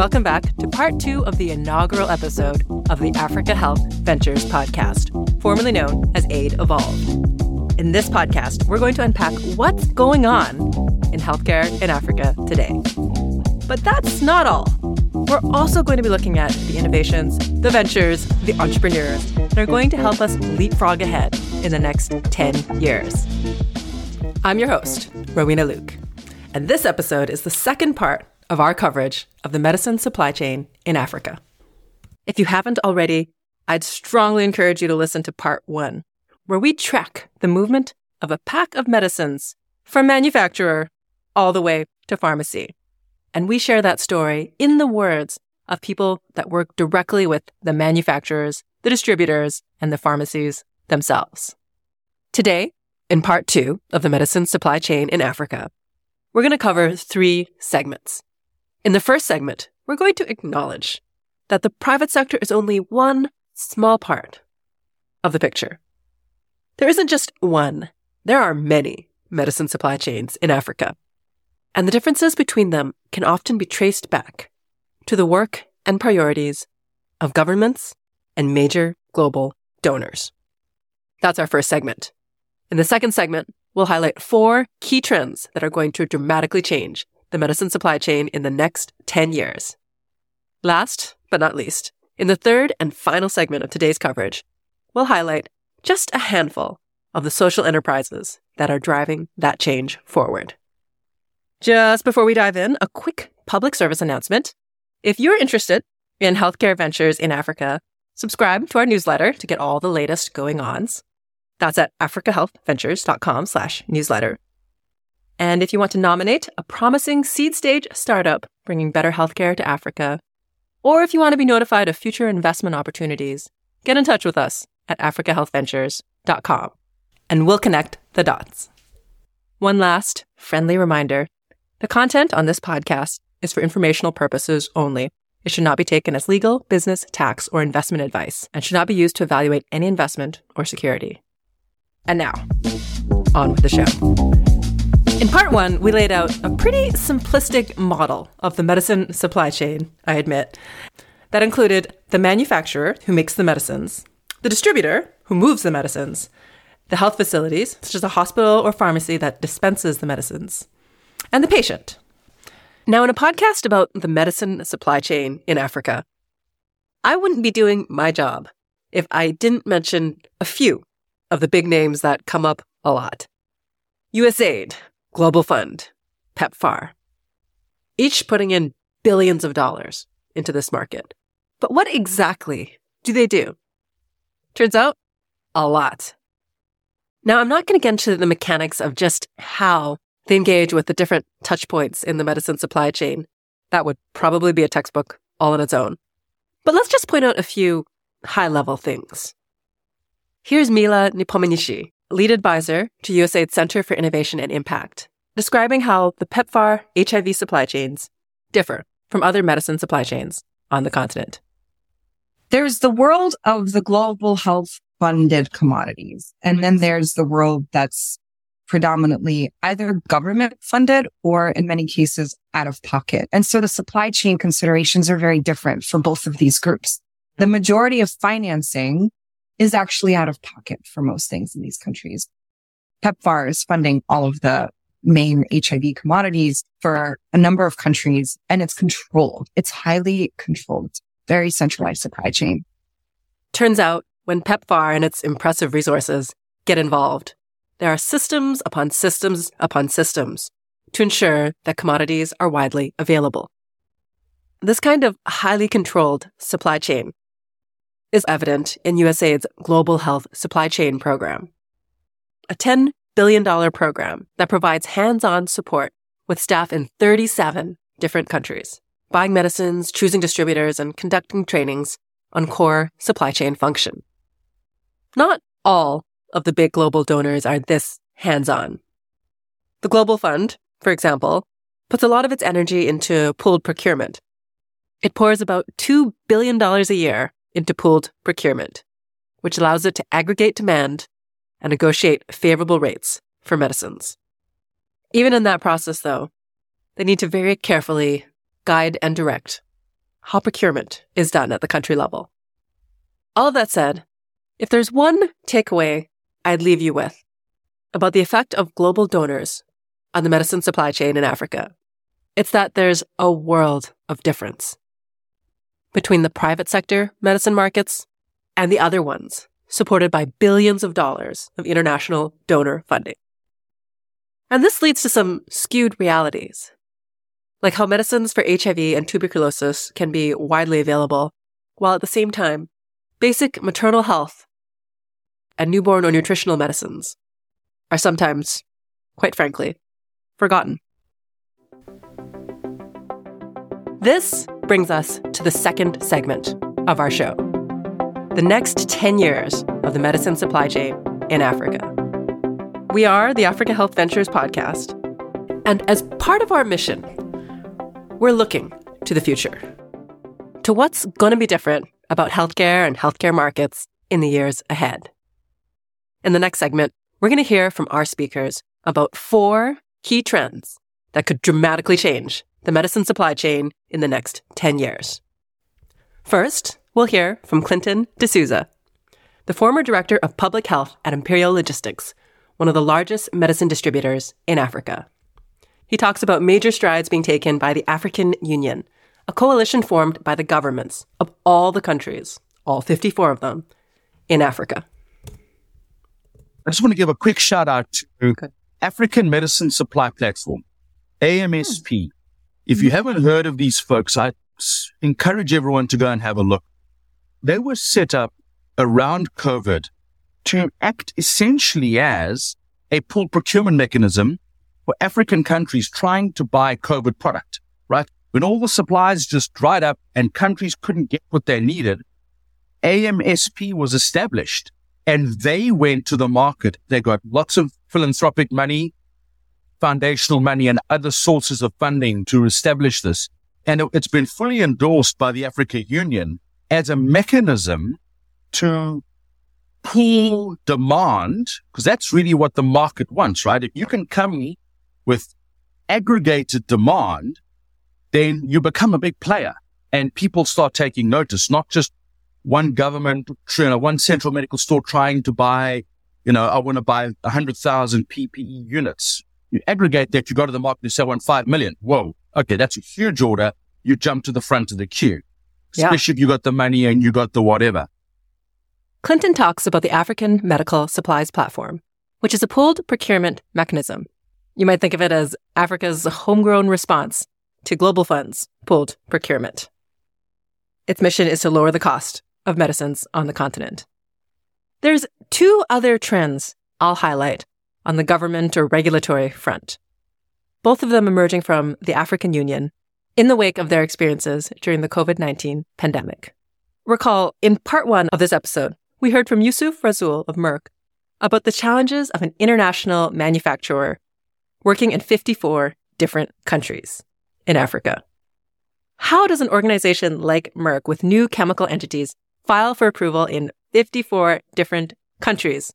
Welcome back to part two of the inaugural episode of the Africa Health Ventures podcast, formerly known as Aid Evolved. In this podcast, we're going to unpack what's going on in healthcare in Africa today. But that's not all. We're also going to be looking at the innovations, the ventures, the entrepreneurs that are going to help us leapfrog ahead in the next 10 years. I'm your host, Rowena Luke, and this episode is the second part of our coverage of the medicine supply chain in Africa. If you haven't already, I'd strongly encourage you to listen to part one, where we track the movement of a pack of medicines from manufacturer all the way to pharmacy. And we share that story in the words of people that work directly with the manufacturers, the distributors, and the pharmacies themselves. Today, in part two of the medicine supply chain in Africa, we're going to cover three segments. In the first segment, we're going to acknowledge that the private sector is only one small part of the picture. There isn't just one, there are many medicine supply chains in Africa. And the differences between them can often be traced back to the work and priorities of governments and major global donors. That's our first segment. In the second segment, we'll highlight four key trends that are going to dramatically change the medicine supply chain in the next 10 years. Last but not least, in the third and final segment of today's coverage, we'll highlight just a handful of the social enterprises that are driving that change forward. Just before we dive in, a quick public service announcement. If you're interested in healthcare ventures in Africa, subscribe to our newsletter to get all the latest going ons. That's at africahealthventures.com slash newsletter. And if you want to nominate a promising seed stage startup bringing better healthcare to Africa, or if you want to be notified of future investment opportunities, get in touch with us at africahealthventures.com and we'll connect the dots. One last friendly reminder the content on this podcast is for informational purposes only. It should not be taken as legal, business, tax, or investment advice and should not be used to evaluate any investment or security. And now, on with the show. In part one, we laid out a pretty simplistic model of the medicine supply chain, I admit, that included the manufacturer who makes the medicines, the distributor who moves the medicines, the health facilities, such as a hospital or pharmacy that dispenses the medicines, and the patient. Now, in a podcast about the medicine supply chain in Africa, I wouldn't be doing my job if I didn't mention a few of the big names that come up a lot. USAID, Global Fund, PEPFAR, each putting in billions of dollars into this market. But what exactly do they do? Turns out, a lot. Now, I'm not going to get into the mechanics of just how they engage with the different touch points in the medicine supply chain. That would probably be a textbook all on its own. But let's just point out a few high level things. Here's Mila Nepomnyashchiy, lead advisor to USAID's Center for Innovation and Impact, describing how the PEPFAR HIV supply chains differ from other medicine supply chains on the continent. There's the world of the global health funded commodities. And then there's the world that's predominantly either government funded or in many cases out of pocket. And so the supply chain considerations are very different for both of these groups. The majority of financing is actually out of pocket for most things in these countries. PEPFAR is funding all of the main HIV commodities for a number of countries and it's controlled. It's highly controlled, very centralized supply chain. Turns out when PEPFAR and its impressive resources get involved, there are systems upon systems upon systems to ensure that commodities are widely available. This kind of highly controlled supply chain is evident in USAID's Global Health Supply Chain Program, a $10 billion program that provides hands on support with staff in 37 different countries, buying medicines, choosing distributors, and conducting trainings on core supply chain function. Not all of the big global donors are this hands on. The Global Fund, for example, puts a lot of its energy into pooled procurement. It pours about $2 billion a year into pooled procurement, which allows it to aggregate demand and negotiate favorable rates for medicines. Even in that process, though, they need to very carefully guide and direct how procurement is done at the country level. All of that said, if there's one takeaway I'd leave you with about the effect of global donors on the medicine supply chain in Africa, it's that there's a world of difference between the private sector medicine markets and the other ones supported by billions of dollars of international donor funding. And this leads to some skewed realities, like how medicines for HIV and tuberculosis can be widely available, while at the same time, basic maternal health and newborn or nutritional medicines are sometimes, quite frankly, forgotten. This brings us to the second segment of our show the next 10 years of the medicine supply chain in Africa. We are the Africa Health Ventures podcast, and as part of our mission, we're looking to the future, to what's going to be different about healthcare and healthcare markets in the years ahead. In the next segment, we're going to hear from our speakers about four key trends that could dramatically change the medicine supply chain in the next 10 years. First, we'll hear from Clinton De Souza, the former director of public health at Imperial Logistics, one of the largest medicine distributors in Africa. He talks about major strides being taken by the African Union, a coalition formed by the governments of all the countries, all 54 of them, in Africa. I just want to give a quick shout out to. African Medicine Supply Platform, AMSP. Hmm. If you haven't heard of these folks, I encourage everyone to go and have a look. They were set up around COVID to act essentially as a pool procurement mechanism for African countries trying to buy COVID product, right? When all the supplies just dried up and countries couldn't get what they needed, AMSP was established and they went to the market. They got lots of philanthropic money, foundational money and other sources of funding to establish this. And it's been fully endorsed by the African Union as a mechanism to pull demand, because that's really what the market wants, right? If you can come with aggregated demand, then you become a big player and people start taking notice, not just one government, you know, one central medical store trying to buy, you know, I want to buy 100,000 PPE units. You aggregate that, you go to the market and sell one 5 million. Whoa. Okay. That's a huge order. You jump to the front of the queue especially yeah. if you got the money and you got the whatever. Clinton talks about the African Medical Supplies Platform, which is a pooled procurement mechanism. You might think of it as Africa's homegrown response to global funds pooled procurement. Its mission is to lower the cost of medicines on the continent. There's two other trends I'll highlight on the government or regulatory front, both of them emerging from the African Union in the wake of their experiences during the COVID 19 pandemic. Recall, in part one of this episode, we heard from Yusuf Rasool of Merck about the challenges of an international manufacturer working in 54 different countries in Africa. How does an organization like Merck with new chemical entities file for approval in 54 different countries?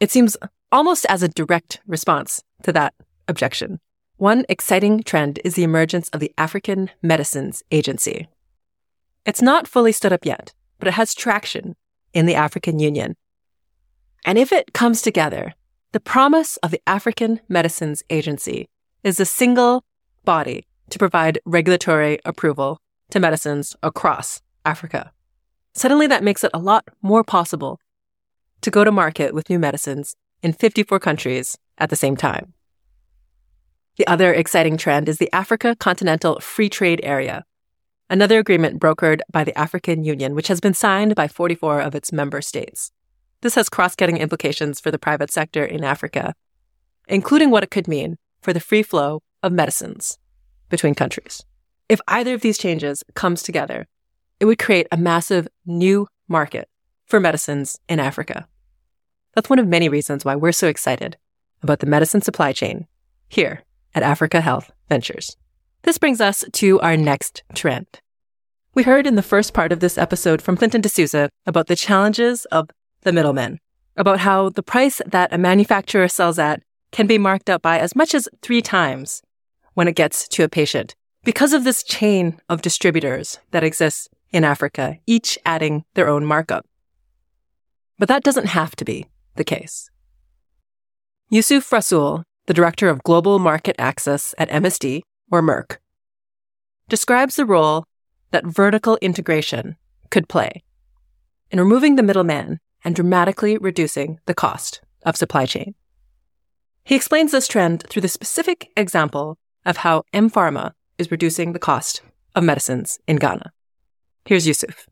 It seems almost as a direct response to that objection. One exciting trend is the emergence of the African Medicines Agency. It's not fully stood up yet, but it has traction in the African Union. And if it comes together, the promise of the African Medicines Agency is a single body to provide regulatory approval to medicines across Africa. Suddenly, that makes it a lot more possible to go to market with new medicines in 54 countries at the same time. The other exciting trend is the Africa Continental Free Trade Area, another agreement brokered by the African Union, which has been signed by 44 of its member states. This has cross cutting implications for the private sector in Africa, including what it could mean for the free flow of medicines between countries. If either of these changes comes together, it would create a massive new market for medicines in Africa. That's one of many reasons why we're so excited about the medicine supply chain here at Africa Health Ventures. This brings us to our next trend. We heard in the first part of this episode from Clinton De Souza about the challenges of the middlemen, about how the price that a manufacturer sells at can be marked up by as much as three times when it gets to a patient because of this chain of distributors that exists in Africa, each adding their own markup. But that doesn't have to be the case. Yusuf Rasool, the director of global market access at MSD, or Merck, describes the role that vertical integration could play in removing the middleman and dramatically reducing the cost of supply chain. He explains this trend through the specific example of how M Pharma is reducing the cost of medicines in Ghana. Here's Yusuf.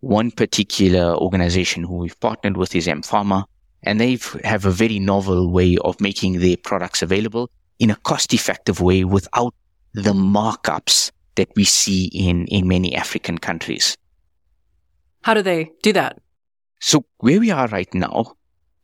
One particular organization who we've partnered with is M Pharma, and they have a very novel way of making their products available in a cost effective way without the markups that we see in, in many African countries. How do they do that? So where we are right now,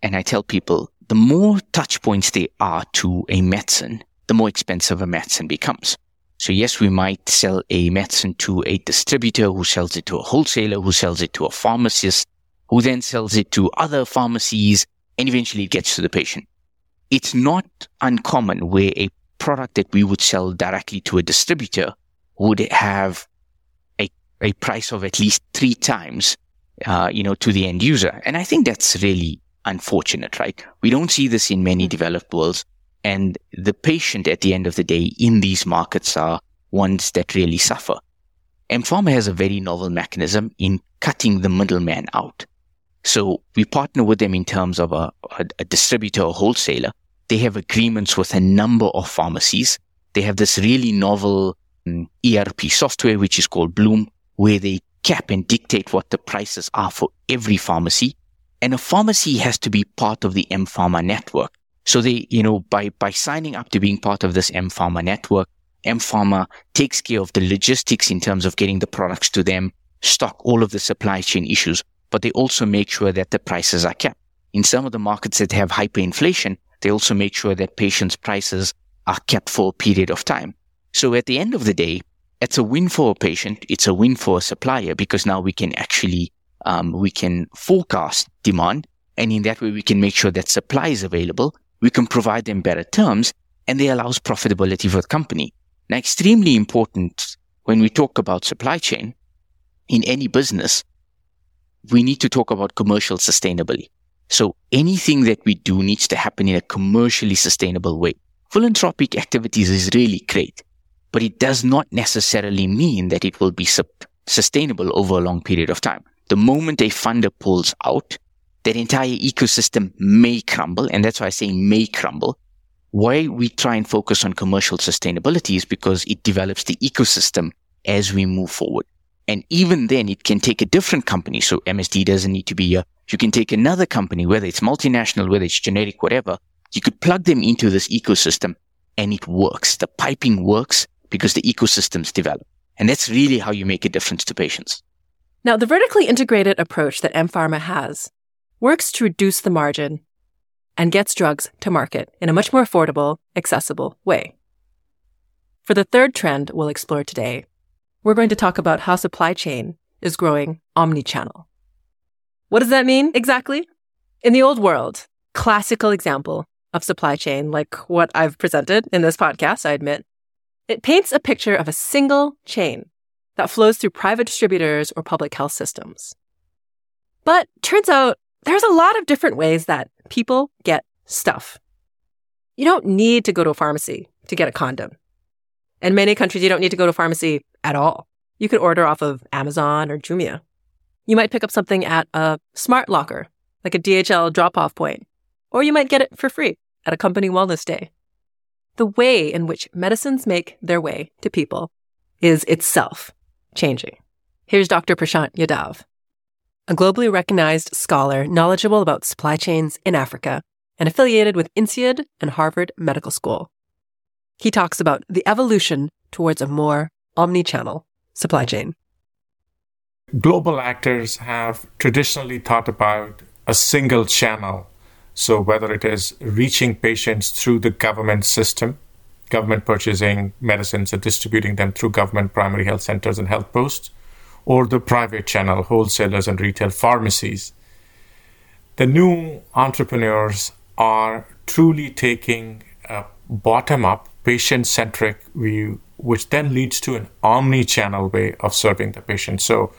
and I tell people, the more touch points there are to a medicine, the more expensive a medicine becomes. So yes, we might sell a medicine to a distributor who sells it to a wholesaler, who sells it to a pharmacist, who then sells it to other pharmacies, and eventually it gets to the patient. It's not uncommon where a product that we would sell directly to a distributor would have a, a price of at least three times, uh, you know, to the end user. And I think that's really unfortunate, right? We don't see this in many developed worlds. And the patient at the end of the day in these markets are ones that really suffer. M-Pharma has a very novel mechanism in cutting the middleman out. So we partner with them in terms of a, a, a distributor or wholesaler. They have agreements with a number of pharmacies. They have this really novel um, ERP software, which is called Bloom, where they cap and dictate what the prices are for every pharmacy. And a pharmacy has to be part of the M Pharma network. So they, you know, by, by signing up to being part of this M Pharma network, M Pharma takes care of the logistics in terms of getting the products to them, stock all of the supply chain issues, but they also make sure that the prices are kept. In some of the markets that have hyperinflation, they also make sure that patients' prices are kept for a period of time. So at the end of the day, it's a win for a patient. It's a win for a supplier because now we can actually, um, we can forecast demand. And in that way, we can make sure that supply is available we can provide them better terms and they allows profitability for the company. Now, extremely important when we talk about supply chain in any business, we need to talk about commercial sustainability. So anything that we do needs to happen in a commercially sustainable way. Philanthropic activities is really great, but it does not necessarily mean that it will be sustainable over a long period of time. The moment a funder pulls out, that entire ecosystem may crumble. And that's why I say may crumble. Why we try and focus on commercial sustainability is because it develops the ecosystem as we move forward. And even then it can take a different company. So MSD doesn't need to be a, you can take another company, whether it's multinational, whether it's generic, whatever. You could plug them into this ecosystem and it works. The piping works because the ecosystems develop. And that's really how you make a difference to patients. Now, the vertically integrated approach that M Pharma has works to reduce the margin and gets drugs to market in a much more affordable, accessible way. For the third trend we'll explore today, we're going to talk about how supply chain is growing omnichannel. What does that mean exactly? In the old world, classical example of supply chain, like what I've presented in this podcast, I admit, it paints a picture of a single chain that flows through private distributors or public health systems. But turns out there's a lot of different ways that people get stuff. You don't need to go to a pharmacy to get a condom. In many countries, you don't need to go to pharmacy at all. You can order off of Amazon or Jumia. You might pick up something at a smart locker, like a DHL drop off point, or you might get it for free at a company wellness day. The way in which medicines make their way to people is itself changing. Here's Dr. Prashant Yadav a globally recognized scholar knowledgeable about supply chains in Africa and affiliated with INSEAD and Harvard Medical School. He talks about the evolution towards a more omni-channel supply chain. Global actors have traditionally thought about a single channel. So whether it is reaching patients through the government system, government purchasing medicines and distributing them through government primary health centers and health posts, or the private channel, wholesalers and retail pharmacies. The new entrepreneurs are truly taking a bottom up, patient centric view which then leads to an omni-channel way of serving the patient. So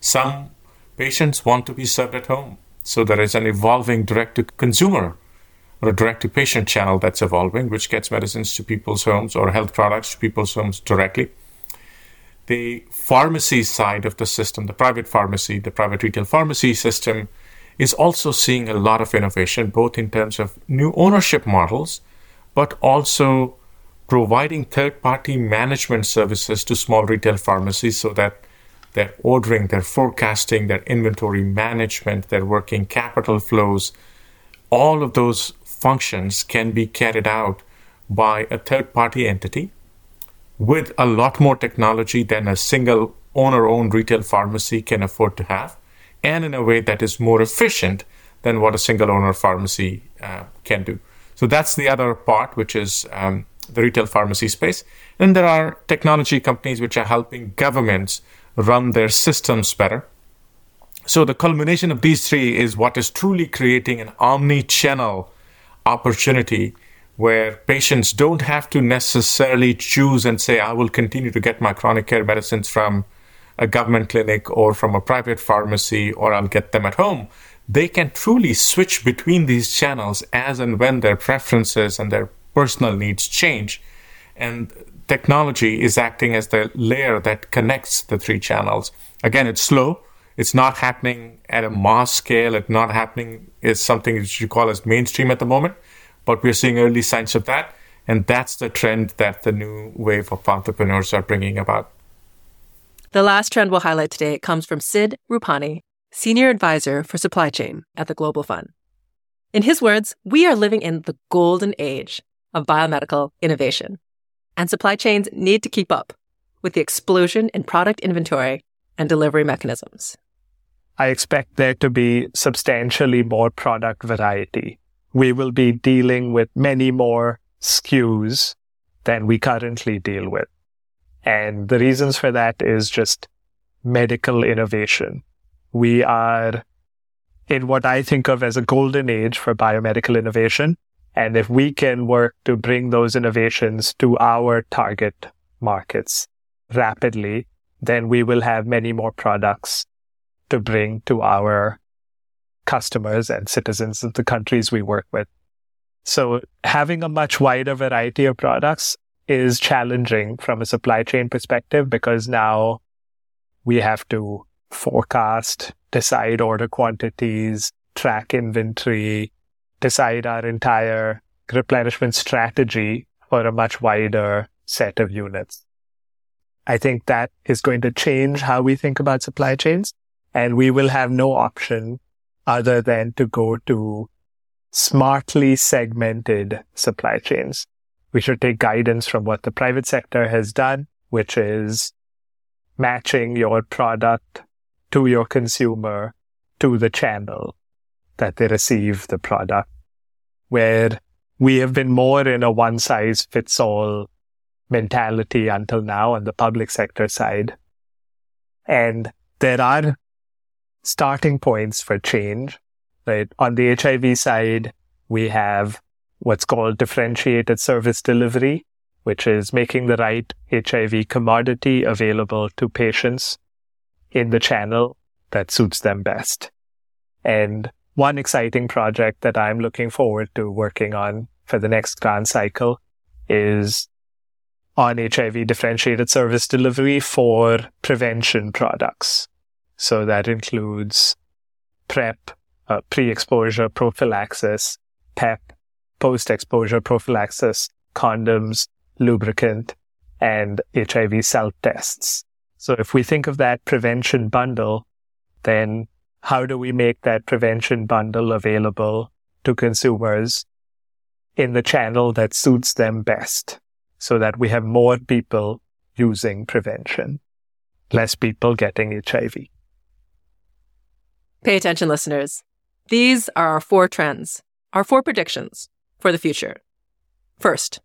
some patients want to be served at home. So there is an evolving direct to consumer or a direct to patient channel that's evolving, which gets medicines to people's homes or health products to people's homes directly. The pharmacy side of the system, the private pharmacy, the private retail pharmacy system, is also seeing a lot of innovation, both in terms of new ownership models, but also providing third party management services to small retail pharmacies so that their ordering, their forecasting, their inventory management, their working capital flows, all of those functions can be carried out by a third party entity with a lot more technology than a single owner owned retail pharmacy can afford to have, and in a way that is more efficient than what a single owner pharmacy uh, can do. So that's the other part, which is um, the retail pharmacy space. And there are technology companies which are helping governments run their systems better. So the culmination of these three is what is truly creating an omni channel opportunity where patients don't have to necessarily choose and say, I will continue to get my chronic care medicines from a government clinic or from a private pharmacy, or I'll get them at home. They can truly switch between these channels as and when their preferences and their personal needs change. And technology is acting as the layer that connects the three channels. Again, it's slow. It's not happening at a mass scale. It's not happening is something that you call as mainstream at the moment but we're seeing early signs of that. And that's the trend that the new wave of entrepreneurs are bringing about. The last trend we'll highlight today comes from Sid Rupani, Senior Advisor for Supply Chain at the Global Fund. In his words, we are living in the golden age of biomedical innovation, and supply chains need to keep up with the explosion in product inventory and delivery mechanisms. I expect there to be substantially more product variety we will be dealing with many more SKUs than we currently deal with. And the reasons for that is just medical innovation. We are in what I think of as a golden age for biomedical innovation. And if we can work to bring those innovations to our target markets rapidly, then we will have many more products to bring to our customers and citizens of the countries we work with. So having a much wider variety of products is challenging from a supply chain perspective because now we have to forecast, decide order quantities, track inventory, decide our entire replenishment strategy for a much wider set of units. I think that is going to change how we think about supply chains and we will have no option other than to go to smartly segmented supply chains. We should take guidance from what the private sector has done, which is matching your product to your consumer to the channel that they receive the product, where we have been more in a one size fits all mentality until now on the public sector side. And there are starting points for change. Right? On the HIV side, we have what's called differentiated service delivery, which is making the right HIV commodity available to patients in the channel that suits them best. And one exciting project that I'm looking forward to working on for the next grant cycle is on HIV differentiated service delivery for prevention products. So that includes PrEP, uh, pre-exposure prophylaxis, PEP, post-exposure prophylaxis, condoms, lubricant, and HIV self-tests. So if we think of that prevention bundle, then how do we make that prevention bundle available to consumers in the channel that suits them best so that we have more people using prevention, less people getting HIV? Pay attention, listeners. These are our four trends, our four predictions for the future. First,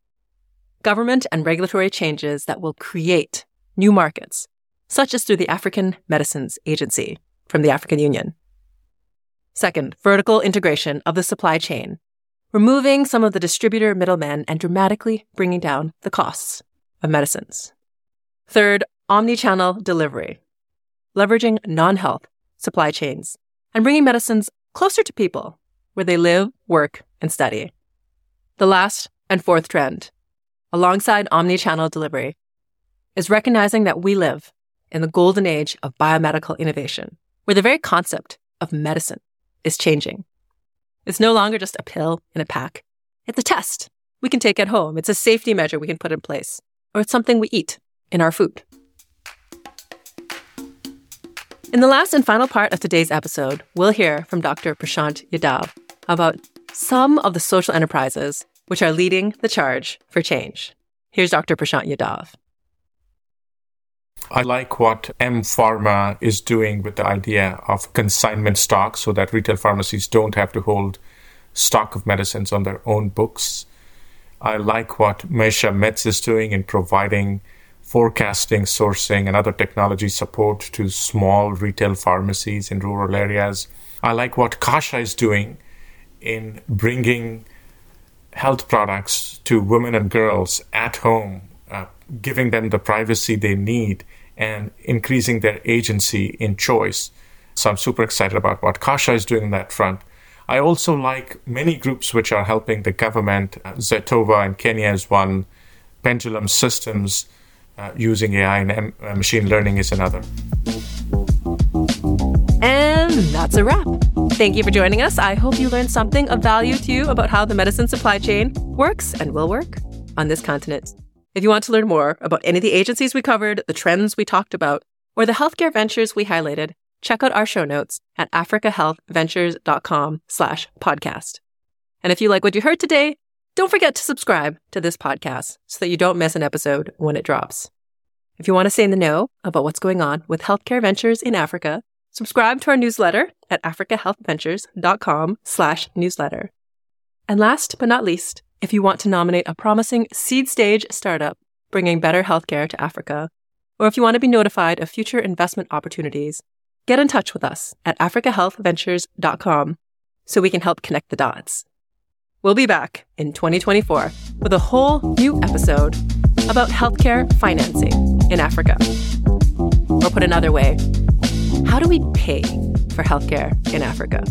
government and regulatory changes that will create new markets, such as through the African Medicines Agency from the African Union. Second, vertical integration of the supply chain, removing some of the distributor middlemen and dramatically bringing down the costs of medicines. Third, omni-channel delivery, leveraging non-health supply chains and bringing medicines closer to people where they live, work, and study. The last and fourth trend, alongside omni-channel delivery, is recognizing that we live in the golden age of biomedical innovation, where the very concept of medicine is changing. It's no longer just a pill in a pack. It's a test we can take at home. It's a safety measure we can put in place, or it's something we eat in our food. In the last and final part of today's episode, we'll hear from Dr. Prashant Yadav about some of the social enterprises which are leading the charge for change. Here's Dr. Prashant Yadav. I like what M Pharma is doing with the idea of consignment stock so that retail pharmacies don't have to hold stock of medicines on their own books. I like what Maisha Meds is doing in providing forecasting, sourcing, and other technology support to small retail pharmacies in rural areas. I like what Kasha is doing in bringing health products to women and girls at home, uh, giving them the privacy they need and increasing their agency in choice. So I'm super excited about what Kasha is doing on that front. I also like many groups which are helping the government. Uh, Zetova in Kenya is one. Pendulum Systems uh, using AI and M- uh, machine learning is another. And that's a wrap. Thank you for joining us. I hope you learned something of value to you about how the medicine supply chain works and will work on this continent. If you want to learn more about any of the agencies we covered, the trends we talked about, or the healthcare ventures we highlighted, check out our show notes at africahealthventures.com slash podcast. And if you like what you heard today, don't forget to subscribe to this podcast so that you don't miss an episode when it drops. If you want to stay in the know about what's going on with healthcare ventures in Africa, subscribe to our newsletter at africahealthventures.com slash newsletter. And last but not least, if you want to nominate a promising seed stage startup bringing better healthcare to Africa, or if you want to be notified of future investment opportunities, get in touch with us at africahealthventures.com so we can help connect the dots. We'll be back in 2024 with a whole new episode about healthcare financing in Africa. Or put another way, how do we pay for healthcare in Africa?